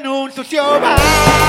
renuncio, Jehová.